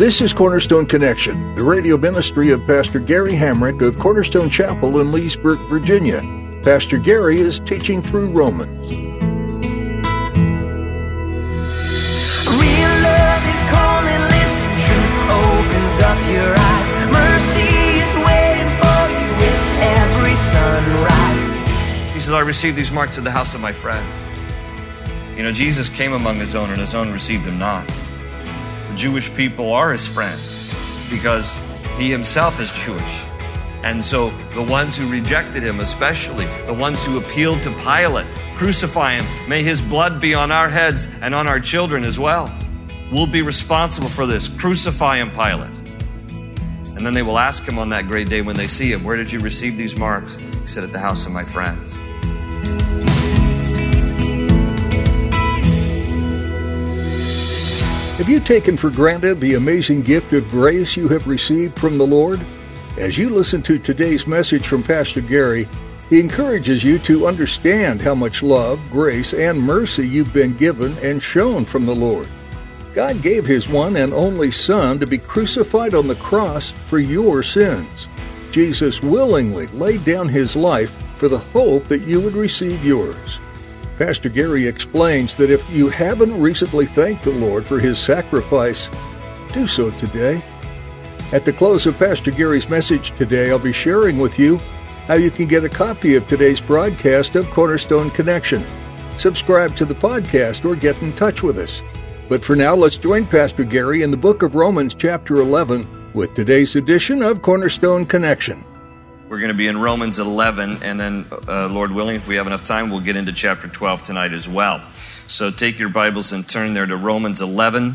This is Cornerstone Connection, the radio ministry of Pastor Gary Hamrick of Cornerstone Chapel in Leesburg, Virginia. Pastor Gary is teaching through Romans. Real love is calling, listen, truth opens up your eyes. Mercy is waiting for you with every sunrise. He says, I received these marks at the house of my friends. You know, Jesus came among his own, and his own received him not. Jewish people are his friends because he himself is Jewish. And so the ones who rejected him, especially the ones who appealed to Pilate, crucify him, may his blood be on our heads and on our children as well. We'll be responsible for this. Crucify him, Pilate. And then they will ask him on that great day when they see him, Where did you receive these marks? He said, At the house of my friends. Have you taken for granted the amazing gift of grace you have received from the Lord? As you listen to today's message from Pastor Gary, he encourages you to understand how much love, grace, and mercy you've been given and shown from the Lord. God gave his one and only Son to be crucified on the cross for your sins. Jesus willingly laid down his life for the hope that you would receive yours. Pastor Gary explains that if you haven't recently thanked the Lord for his sacrifice, do so today. At the close of Pastor Gary's message today, I'll be sharing with you how you can get a copy of today's broadcast of Cornerstone Connection. Subscribe to the podcast or get in touch with us. But for now, let's join Pastor Gary in the book of Romans, chapter 11, with today's edition of Cornerstone Connection. We're going to be in Romans 11, and then, uh, Lord willing, if we have enough time, we'll get into chapter 12 tonight as well. So take your Bibles and turn there to Romans 11.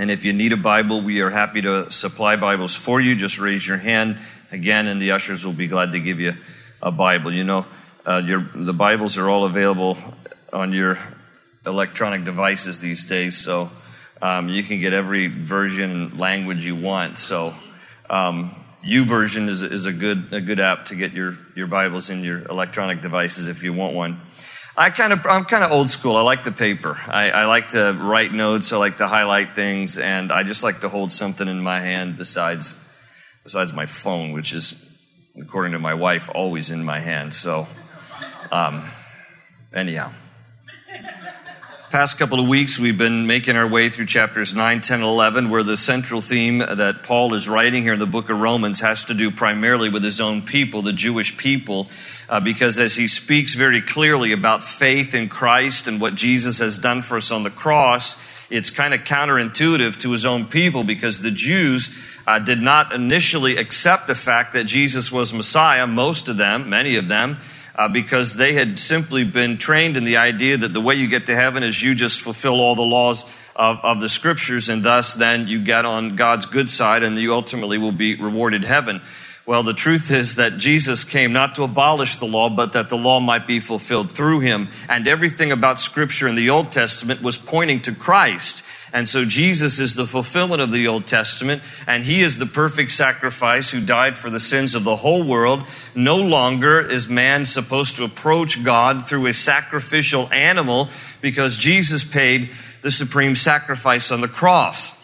And if you need a Bible, we are happy to supply Bibles for you. Just raise your hand again, and the ushers will be glad to give you a Bible. You know, uh, your, the Bibles are all available on your electronic devices these days, so um, you can get every version language you want. So, um, YouVersion is, is a good a good app to get your, your Bibles in your electronic devices if you want one. I kind of I'm kind of old school. I like the paper. I, I like to write notes. I like to highlight things, and I just like to hold something in my hand besides besides my phone, which is, according to my wife, always in my hand. So, um, anyhow past couple of weeks, we've been making our way through chapters 9, 10, 11, where the central theme that Paul is writing here in the book of Romans has to do primarily with his own people, the Jewish people, uh, because as he speaks very clearly about faith in Christ and what Jesus has done for us on the cross, it's kind of counterintuitive to his own people because the Jews uh, did not initially accept the fact that Jesus was Messiah, most of them, many of them uh, because they had simply been trained in the idea that the way you get to heaven is you just fulfill all the laws of, of the scriptures, and thus then you get on God's good side and you ultimately will be rewarded heaven. Well, the truth is that Jesus came not to abolish the law, but that the law might be fulfilled through him. And everything about scripture in the Old Testament was pointing to Christ. And so Jesus is the fulfillment of the Old Testament, and He is the perfect sacrifice who died for the sins of the whole world. No longer is man supposed to approach God through a sacrificial animal because Jesus paid the supreme sacrifice on the cross.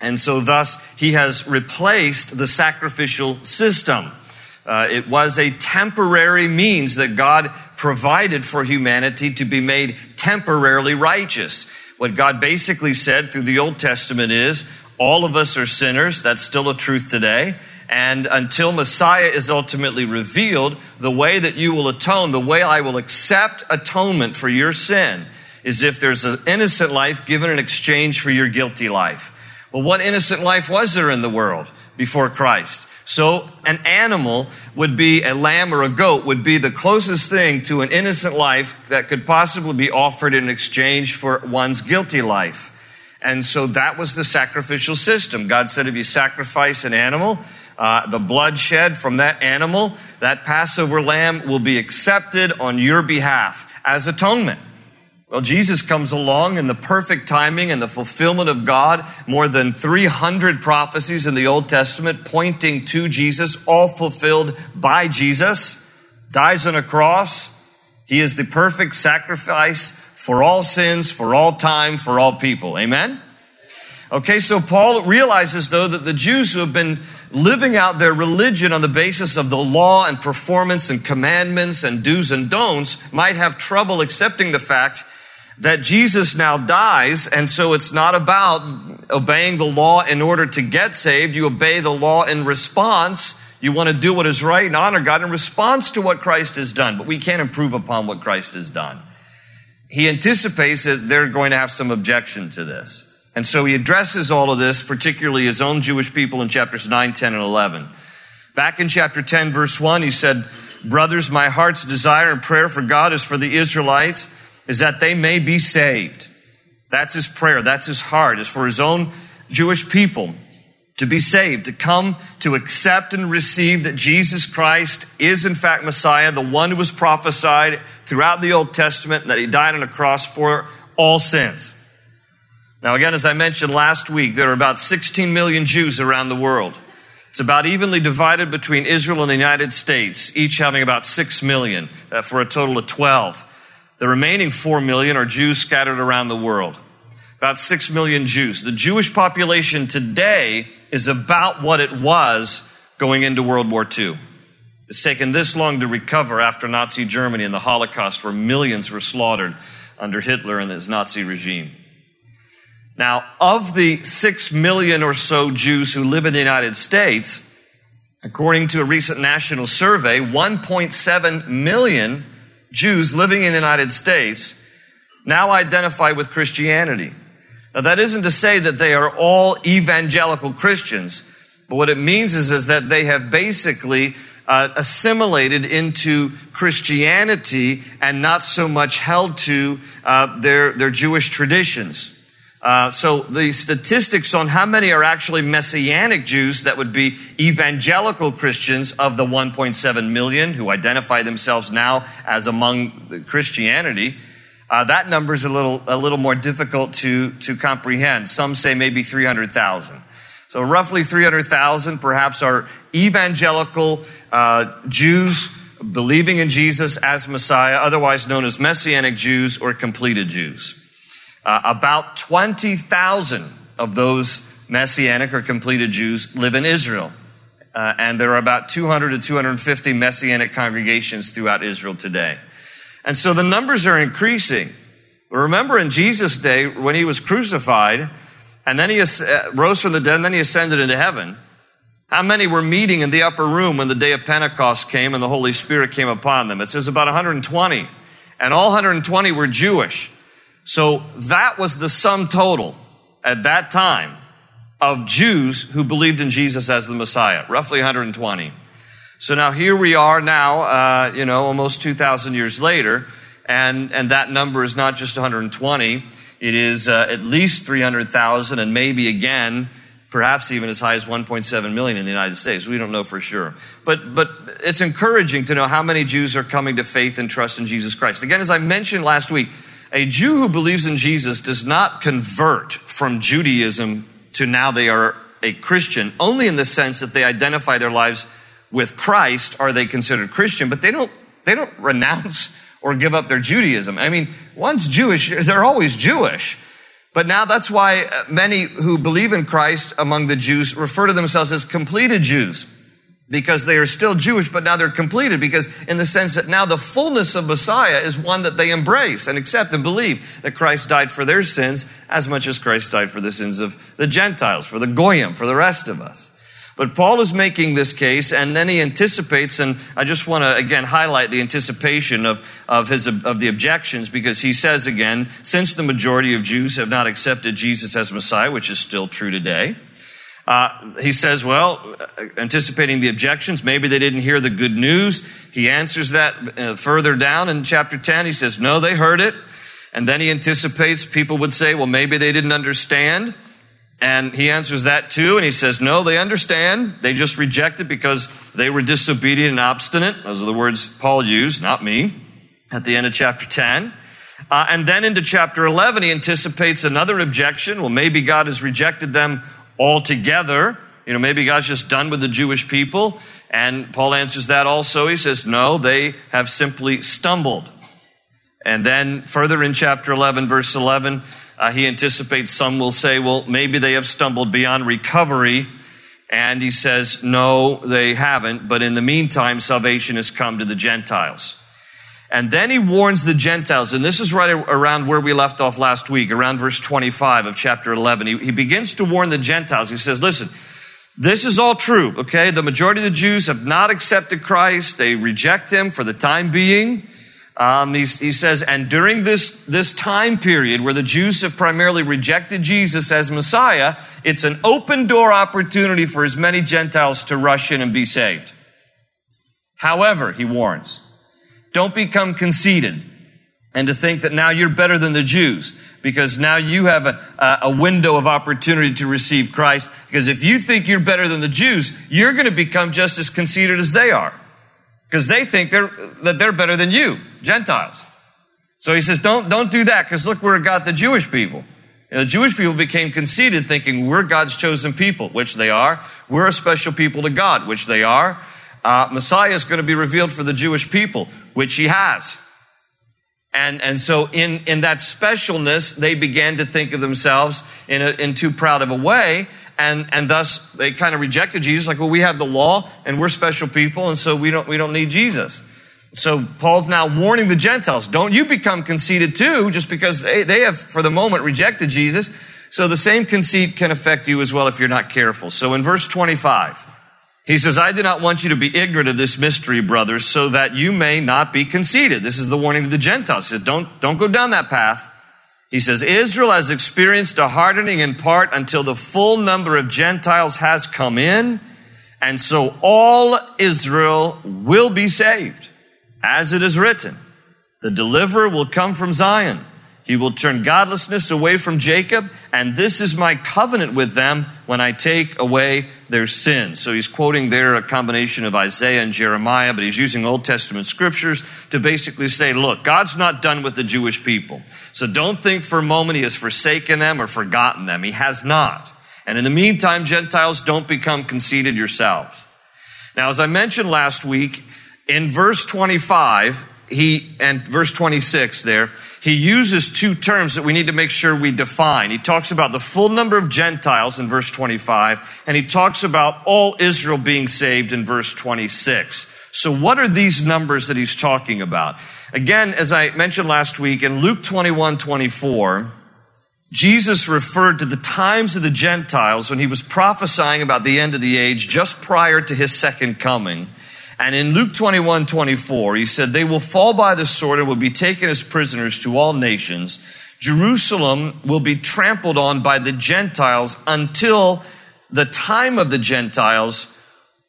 And so thus He has replaced the sacrificial system. Uh, it was a temporary means that God provided for humanity to be made temporarily righteous. What God basically said through the Old Testament is all of us are sinners. That's still a truth today. And until Messiah is ultimately revealed, the way that you will atone, the way I will accept atonement for your sin, is if there's an innocent life given in exchange for your guilty life. Well, what innocent life was there in the world before Christ? So an animal would be a lamb or a goat would be the closest thing to an innocent life that could possibly be offered in exchange for one's guilty life. And so that was the sacrificial system. God said if you sacrifice an animal, uh, the blood shed from that animal, that Passover lamb will be accepted on your behalf as atonement. Well, Jesus comes along in the perfect timing and the fulfillment of God. More than 300 prophecies in the Old Testament pointing to Jesus, all fulfilled by Jesus. Dies on a cross. He is the perfect sacrifice for all sins, for all time, for all people. Amen? Okay, so Paul realizes though that the Jews who have been living out their religion on the basis of the law and performance and commandments and do's and don'ts might have trouble accepting the fact that Jesus now dies, and so it's not about obeying the law in order to get saved. You obey the law in response. You want to do what is right and honor God in response to what Christ has done, but we can't improve upon what Christ has done. He anticipates that they're going to have some objection to this. And so he addresses all of this, particularly his own Jewish people in chapters 9, 10, and 11. Back in chapter 10, verse 1, he said, Brothers, my heart's desire and prayer for God is for the Israelites, is that they may be saved. That's his prayer. That's his heart, is for his own Jewish people to be saved, to come to accept and receive that Jesus Christ is in fact Messiah, the one who was prophesied throughout the Old Testament, and that he died on a cross for all sins. Now, again, as I mentioned last week, there are about 16 million Jews around the world. It's about evenly divided between Israel and the United States, each having about 6 million, uh, for a total of 12. The remaining 4 million are Jews scattered around the world. About 6 million Jews. The Jewish population today is about what it was going into World War II. It's taken this long to recover after Nazi Germany and the Holocaust, where millions were slaughtered under Hitler and his Nazi regime. Now, of the six million or so Jews who live in the United States, according to a recent national survey, 1.7 million Jews living in the United States now identify with Christianity. Now, that isn't to say that they are all evangelical Christians, but what it means is, is that they have basically uh, assimilated into Christianity and not so much held to uh, their, their Jewish traditions. Uh, so the statistics on how many are actually Messianic Jews that would be evangelical Christians of the 1.7 million who identify themselves now as among Christianity, uh, that number is a little, a little more difficult to, to comprehend. Some say maybe 300,000. So roughly 300,000 perhaps are evangelical uh, Jews believing in Jesus as Messiah, otherwise known as Messianic Jews or completed Jews. Uh, about 20,000 of those Messianic or completed Jews live in Israel. Uh, and there are about 200 to 250 Messianic congregations throughout Israel today. And so the numbers are increasing. Remember in Jesus' day, when he was crucified, and then he uh, rose from the dead, and then he ascended into heaven, how many were meeting in the upper room when the day of Pentecost came and the Holy Spirit came upon them? It says about 120. And all 120 were Jewish. So that was the sum total at that time of Jews who believed in Jesus as the Messiah, roughly 120. So now here we are now, uh, you know, almost 2,000 years later, and, and that number is not just 120. It is uh, at least 300,000 and maybe again, perhaps even as high as 1.7 million in the United States. We don't know for sure. But, but it's encouraging to know how many Jews are coming to faith and trust in Jesus Christ. Again, as I mentioned last week, a Jew who believes in Jesus does not convert from Judaism to now they are a Christian, only in the sense that they identify their lives with Christ are they considered Christian, but they don't, they don't renounce or give up their Judaism. I mean, once Jewish, they're always Jewish. But now that's why many who believe in Christ among the Jews refer to themselves as completed Jews because they are still Jewish, but now they're completed because in the sense that now the fullness of Messiah is one that they embrace and accept and believe that Christ died for their sins as much as Christ died for the sins of the Gentiles, for the Goyim, for the rest of us. But Paul is making this case, and then he anticipates, and I just want to again highlight the anticipation of, of his of the objections, because he says again, since the majority of Jews have not accepted Jesus as Messiah, which is still true today, uh, he says, well, anticipating the objections, maybe they didn't hear the good news. He answers that uh, further down in chapter 10. He says, no, they heard it. And then he anticipates people would say, well, maybe they didn't understand. And he answers that too. And he says, no, they understand. They just reject it because they were disobedient and obstinate. Those are the words Paul used, not me, at the end of chapter 10. Uh, and then into chapter 11, he anticipates another objection. Well, maybe God has rejected them altogether. You know, maybe God's just done with the Jewish people. And Paul answers that also. He says, no, they have simply stumbled. And then further in chapter 11, verse 11, uh, he anticipates some will say, well, maybe they have stumbled beyond recovery. And he says, no, they haven't. But in the meantime, salvation has come to the Gentiles. And then he warns the Gentiles, and this is right around where we left off last week, around verse 25 of chapter 11. He, he begins to warn the Gentiles. He says, listen, this is all true, okay? The majority of the Jews have not accepted Christ. They reject him for the time being. Um, he, he says, and during this, this time period where the Jews have primarily rejected Jesus as Messiah, it's an open door opportunity for as many Gentiles to rush in and be saved. However, he warns, don't become conceited and to think that now you're better than the Jews because now you have a, a window of opportunity to receive Christ. Because if you think you're better than the Jews, you're going to become just as conceited as they are because they think they're, that they're better than you, Gentiles. So he says, don't, don't do that because look where it got the Jewish people. And the Jewish people became conceited thinking we're God's chosen people, which they are. We're a special people to God, which they are. Uh, Messiah is going to be revealed for the Jewish people, which he has. And, and so in, in that specialness, they began to think of themselves in, a, in too proud of a way. And, and thus they kind of rejected Jesus. Like, well, we have the law and we're special people. And so we don't, we don't need Jesus. So Paul's now warning the Gentiles, don't you become conceited too, just because they, they have, for the moment, rejected Jesus. So the same conceit can affect you as well if you're not careful. So in verse 25, he says, I do not want you to be ignorant of this mystery, brothers, so that you may not be conceited. This is the warning to the Gentiles. He says, don't, don't go down that path. He says, Israel has experienced a hardening in part until the full number of Gentiles has come in. And so all Israel will be saved. As it is written, the deliverer will come from Zion. He will turn godlessness away from Jacob, and this is my covenant with them when I take away their sins. So he's quoting there a combination of Isaiah and Jeremiah, but he's using Old Testament scriptures to basically say, look, God's not done with the Jewish people. So don't think for a moment he has forsaken them or forgotten them. He has not. And in the meantime, Gentiles, don't become conceited yourselves. Now, as I mentioned last week, in verse 25, he, and verse 26 there, he uses two terms that we need to make sure we define. He talks about the full number of Gentiles in verse 25, and he talks about all Israel being saved in verse 26. So what are these numbers that he's talking about? Again, as I mentioned last week, in Luke 21, 24, Jesus referred to the times of the Gentiles when he was prophesying about the end of the age just prior to his second coming. And in Luke 21, 24, he said, They will fall by the sword and will be taken as prisoners to all nations. Jerusalem will be trampled on by the Gentiles until the time of the Gentiles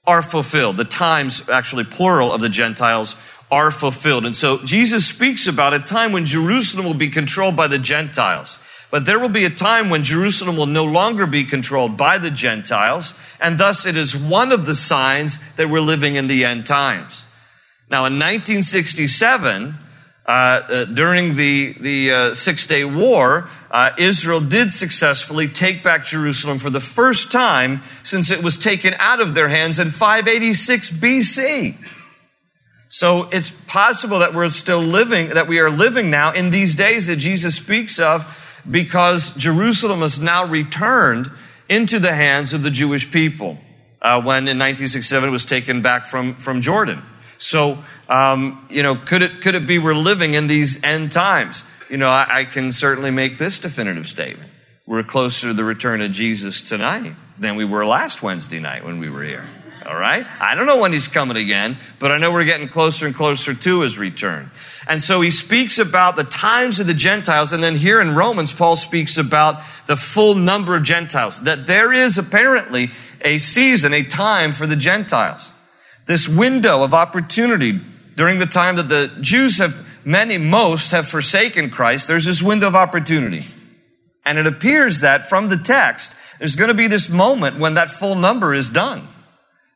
are fulfilled. The times, actually plural of the Gentiles, are fulfilled. And so Jesus speaks about a time when Jerusalem will be controlled by the Gentiles. But there will be a time when Jerusalem will no longer be controlled by the Gentiles, and thus it is one of the signs that we're living in the end times. Now, in 1967, uh, uh, during the, the uh, Six Day War, uh, Israel did successfully take back Jerusalem for the first time since it was taken out of their hands in 586 BC. So it's possible that we're still living, that we are living now in these days that Jesus speaks of because Jerusalem is now returned into the hands of the Jewish people uh, when in 1967 it was taken back from, from Jordan. So, um, you know, could it, could it be we're living in these end times? You know, I, I can certainly make this definitive statement. We're closer to the return of Jesus tonight than we were last Wednesday night when we were here. All right? I don't know when he's coming again, but I know we're getting closer and closer to his return. And so he speaks about the times of the Gentiles. And then here in Romans, Paul speaks about the full number of Gentiles, that there is apparently a season, a time for the Gentiles. This window of opportunity during the time that the Jews have many, most have forsaken Christ, there's this window of opportunity. And it appears that from the text, there's going to be this moment when that full number is done.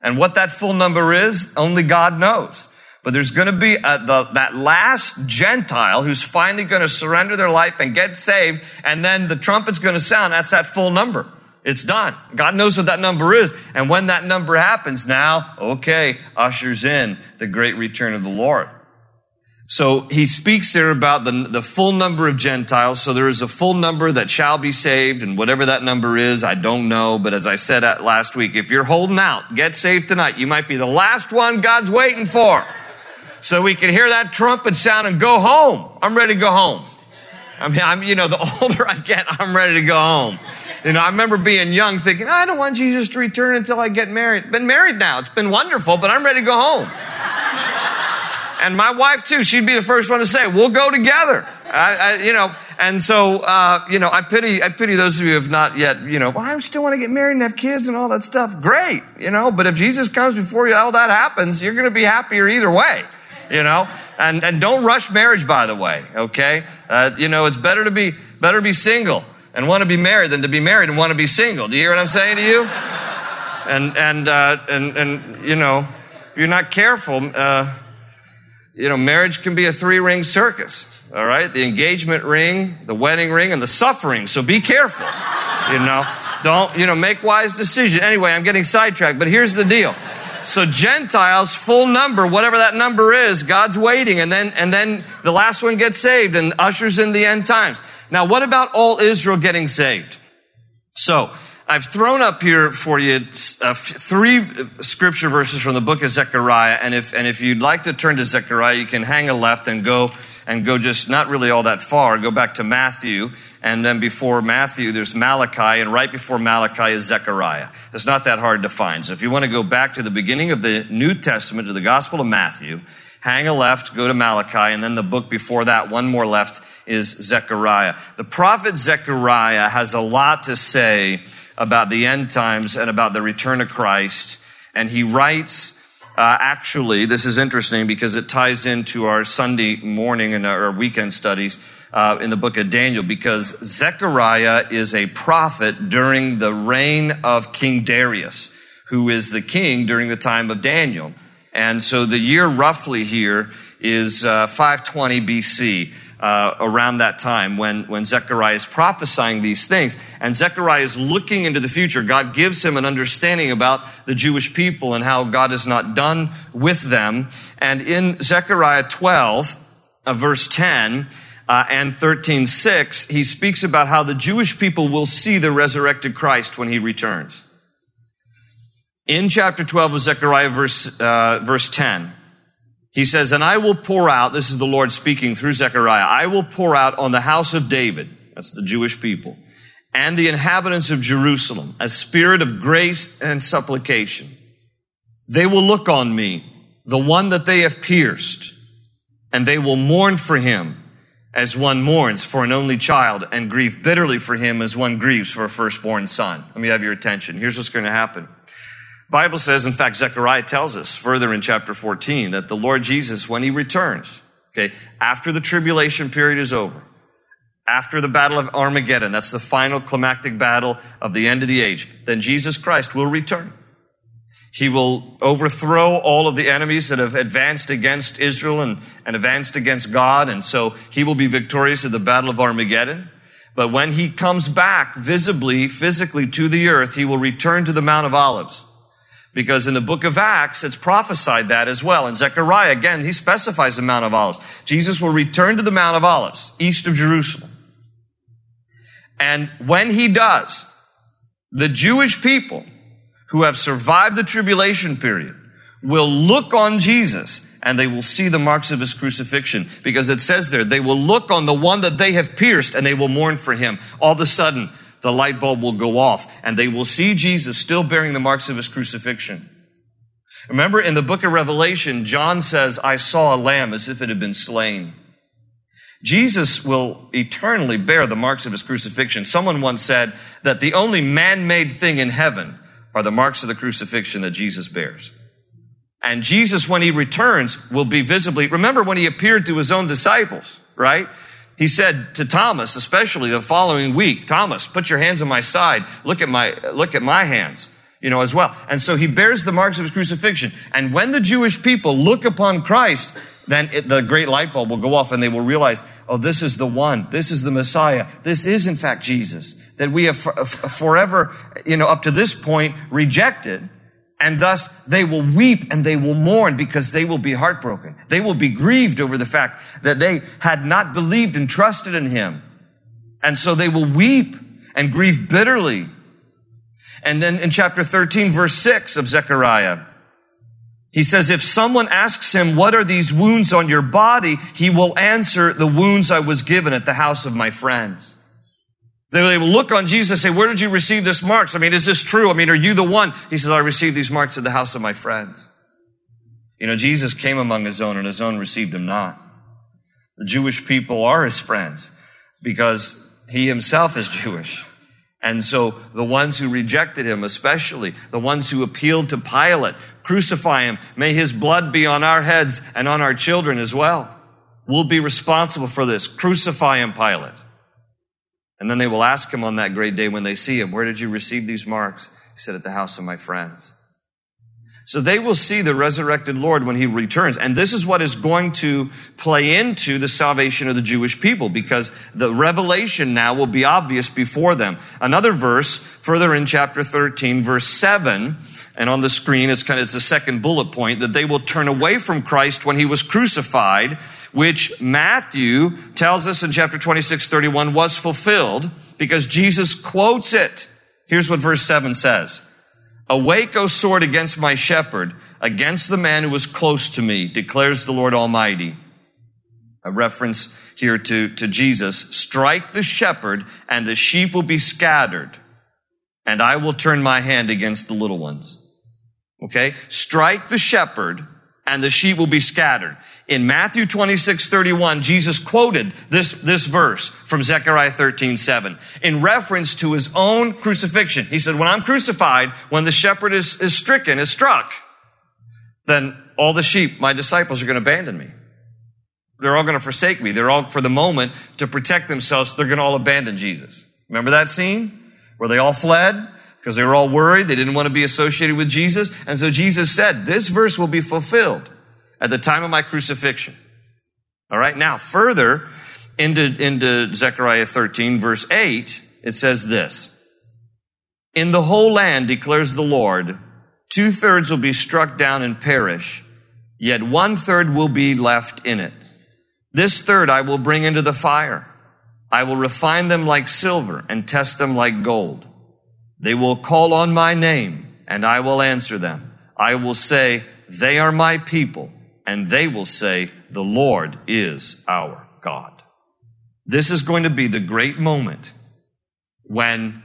And what that full number is, only God knows. But there's going to be a, the, that last Gentile who's finally going to surrender their life and get saved, and then the trumpet's going to sound. That's that full number. It's done. God knows what that number is. And when that number happens now, okay, ushers in the great return of the Lord. So he speaks there about the, the full number of Gentiles. So there is a full number that shall be saved, and whatever that number is, I don't know. But as I said last week, if you're holding out, get saved tonight. You might be the last one God's waiting for. So we can hear that trumpet sound and go home. I'm ready to go home. I mean, I'm, you know, the older I get, I'm ready to go home. You know, I remember being young thinking, I don't want Jesus to return until I get married. Been married now. It's been wonderful, but I'm ready to go home. And my wife too, she'd be the first one to say, we'll go together. I, I, you know, and so, uh, you know, I pity, I pity those of you who have not yet, you know, well, I still want to get married and have kids and all that stuff. Great, you know, but if Jesus comes before you, all that happens, you're going to be happier either way, you know, and, and don't rush marriage, by the way, okay? Uh, you know, it's better to be, better be single and want to be married than to be married and want to be single. Do you hear what I'm saying to you? And, and, uh, and, and, you know, if you're not careful, uh, you know, marriage can be a three ring circus. All right. The engagement ring, the wedding ring, and the suffering. So be careful. You know, don't, you know, make wise decisions. Anyway, I'm getting sidetracked, but here's the deal. So Gentiles, full number, whatever that number is, God's waiting, and then, and then the last one gets saved and ushers in the end times. Now, what about all Israel getting saved? So, I've thrown up here for you uh, three scripture verses from the book of Zechariah, and if and if you'd like to turn to Zechariah, you can hang a left and go and go just not really all that far. Go back to Matthew, and then before Matthew, there's Malachi, and right before Malachi is Zechariah. It's not that hard to find. So if you want to go back to the beginning of the New Testament, to the Gospel of Matthew, hang a left, go to Malachi, and then the book before that, one more left, is Zechariah. The prophet Zechariah has a lot to say about the end times and about the return of Christ. And he writes, uh, actually, this is interesting because it ties into our Sunday morning and our weekend studies uh, in the book of Daniel because Zechariah is a prophet during the reign of King Darius, who is the king during the time of Daniel. And so the year roughly here is uh, 520 BC uh, around that time when, when Zechariah is prophesying these things. And Zechariah is looking into the future. God gives him an understanding about the Jewish people and how God is not done with them. And in Zechariah 12, uh, verse 10, uh, and 13:6, he speaks about how the Jewish people will see the resurrected Christ when he returns. In chapter 12 of Zechariah, verse, uh, verse 10, he says, And I will pour out, this is the Lord speaking through Zechariah, I will pour out on the house of David, that's the Jewish people, and the inhabitants of Jerusalem, a spirit of grace and supplication. They will look on me, the one that they have pierced, and they will mourn for him as one mourns for an only child, and grieve bitterly for him as one grieves for a firstborn son. Let me have your attention. Here's what's going to happen. Bible says, in fact, Zechariah tells us further in chapter 14 that the Lord Jesus, when he returns, okay, after the tribulation period is over, after the battle of Armageddon, that's the final climactic battle of the end of the age, then Jesus Christ will return. He will overthrow all of the enemies that have advanced against Israel and, and advanced against God. And so he will be victorious at the battle of Armageddon. But when he comes back visibly, physically to the earth, he will return to the Mount of Olives. Because in the book of Acts, it's prophesied that as well. In Zechariah, again, he specifies the Mount of Olives. Jesus will return to the Mount of Olives, east of Jerusalem. And when he does, the Jewish people who have survived the tribulation period will look on Jesus and they will see the marks of his crucifixion because it says there, they will look on the one that they have pierced and they will mourn for him. All of a sudden, the light bulb will go off and they will see Jesus still bearing the marks of his crucifixion. Remember in the book of Revelation, John says, I saw a lamb as if it had been slain. Jesus will eternally bear the marks of his crucifixion. Someone once said that the only man-made thing in heaven are the marks of the crucifixion that Jesus bears. And Jesus, when he returns, will be visibly. Remember when he appeared to his own disciples, right? He said to Thomas, especially the following week, Thomas, put your hands on my side. Look at my, look at my hands, you know, as well. And so he bears the marks of his crucifixion. And when the Jewish people look upon Christ, then it, the great light bulb will go off and they will realize, oh, this is the one. This is the Messiah. This is in fact Jesus that we have for, forever, you know, up to this point rejected. And thus they will weep and they will mourn because they will be heartbroken. They will be grieved over the fact that they had not believed and trusted in him. And so they will weep and grieve bitterly. And then in chapter 13, verse 6 of Zechariah, he says, if someone asks him, what are these wounds on your body? He will answer, the wounds I was given at the house of my friends. They look on Jesus and say, where did you receive this marks? I mean, is this true? I mean, are you the one? He says, I received these marks at the house of my friends. You know, Jesus came among his own and his own received him not. The Jewish people are his friends because he himself is Jewish. And so the ones who rejected him, especially the ones who appealed to Pilate, crucify him. May his blood be on our heads and on our children as well. We'll be responsible for this. Crucify him, Pilate. And then they will ask him on that great day when they see him, where did you receive these marks? He said, at the house of my friends. So they will see the resurrected Lord when he returns. And this is what is going to play into the salvation of the Jewish people because the revelation now will be obvious before them. Another verse further in chapter 13, verse 7, and on the screen it's kind of, it's the second bullet point that they will turn away from Christ when he was crucified, which Matthew tells us in chapter 26, 31 was fulfilled because Jesus quotes it. Here's what verse 7 says. Awake, O sword, against my shepherd, against the man who was close to me, declares the Lord Almighty. A reference here to, to Jesus. Strike the shepherd, and the sheep will be scattered, and I will turn my hand against the little ones. Okay? Strike the shepherd, and the sheep will be scattered. In Matthew 26, 31, Jesus quoted this, this verse from Zechariah 13, 7 in reference to his own crucifixion. He said, when I'm crucified, when the shepherd is, is stricken, is struck, then all the sheep, my disciples, are going to abandon me. They're all going to forsake me. They're all, for the moment, to protect themselves, they're going to all abandon Jesus. Remember that scene? Where they all fled? Because they were all worried. They didn't want to be associated with Jesus. And so Jesus said, this verse will be fulfilled at the time of my crucifixion. All right. Now, further into, into Zechariah 13, verse 8, it says this In the whole land, declares the Lord, two thirds will be struck down and perish, yet one third will be left in it. This third I will bring into the fire. I will refine them like silver and test them like gold. They will call on my name and I will answer them. I will say, they are my people and they will say, The Lord is our God. This is going to be the great moment when,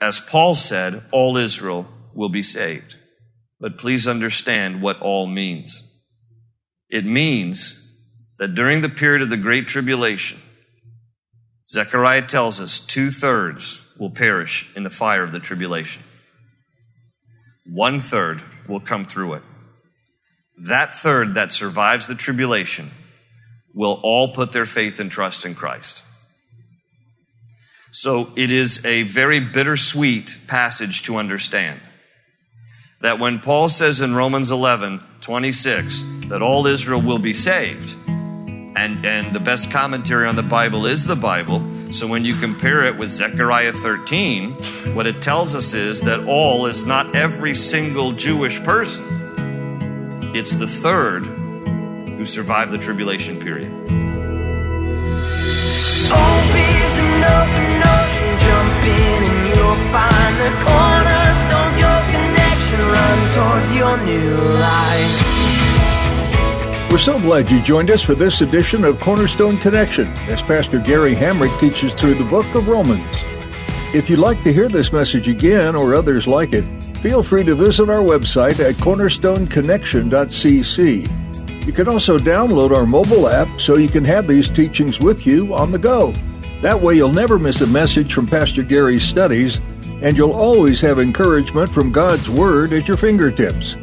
as Paul said, all Israel will be saved. But please understand what all means. It means that during the period of the Great Tribulation, Zechariah tells us two thirds will perish in the fire of the tribulation. One third will come through it that third that survives the tribulation will all put their faith and trust in Christ. So it is a very bittersweet passage to understand. That when Paul says in Romans 11, 26, that all Israel will be saved, and, and the best commentary on the Bible is the Bible. So when you compare it with Zechariah 13, what it tells us is that all is not every single Jewish person it's the third who survived the tribulation period. We're so glad you joined us for this edition of Cornerstone Connection as Pastor Gary Hamrick teaches through the book of Romans. If you'd like to hear this message again or others like it, feel free to visit our website at cornerstoneconnection.cc. You can also download our mobile app so you can have these teachings with you on the go. That way, you'll never miss a message from Pastor Gary's studies, and you'll always have encouragement from God's Word at your fingertips.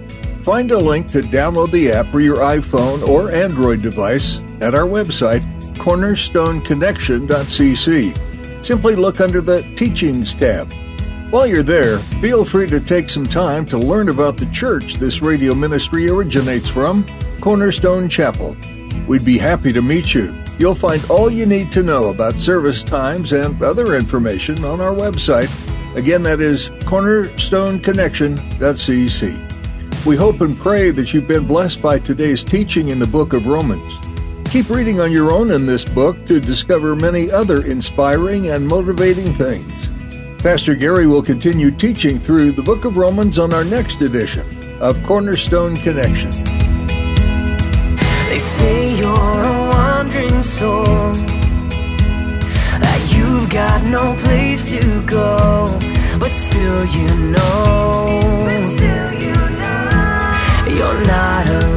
Find a link to download the app for your iPhone or Android device at our website, cornerstoneconnection.cc. Simply look under the Teachings tab. While you're there, feel free to take some time to learn about the church this radio ministry originates from, Cornerstone Chapel. We'd be happy to meet you. You'll find all you need to know about service times and other information on our website. Again, that is cornerstoneconnection.cc. We hope and pray that you've been blessed by today's teaching in the book of Romans. Keep reading on your own in this book to discover many other inspiring and motivating things. Pastor Gary will continue teaching through the book of Romans on our next edition of Cornerstone Connection. They say you're a wandering soul, that you've got no place to go, but still you know, still you know. you're not alone.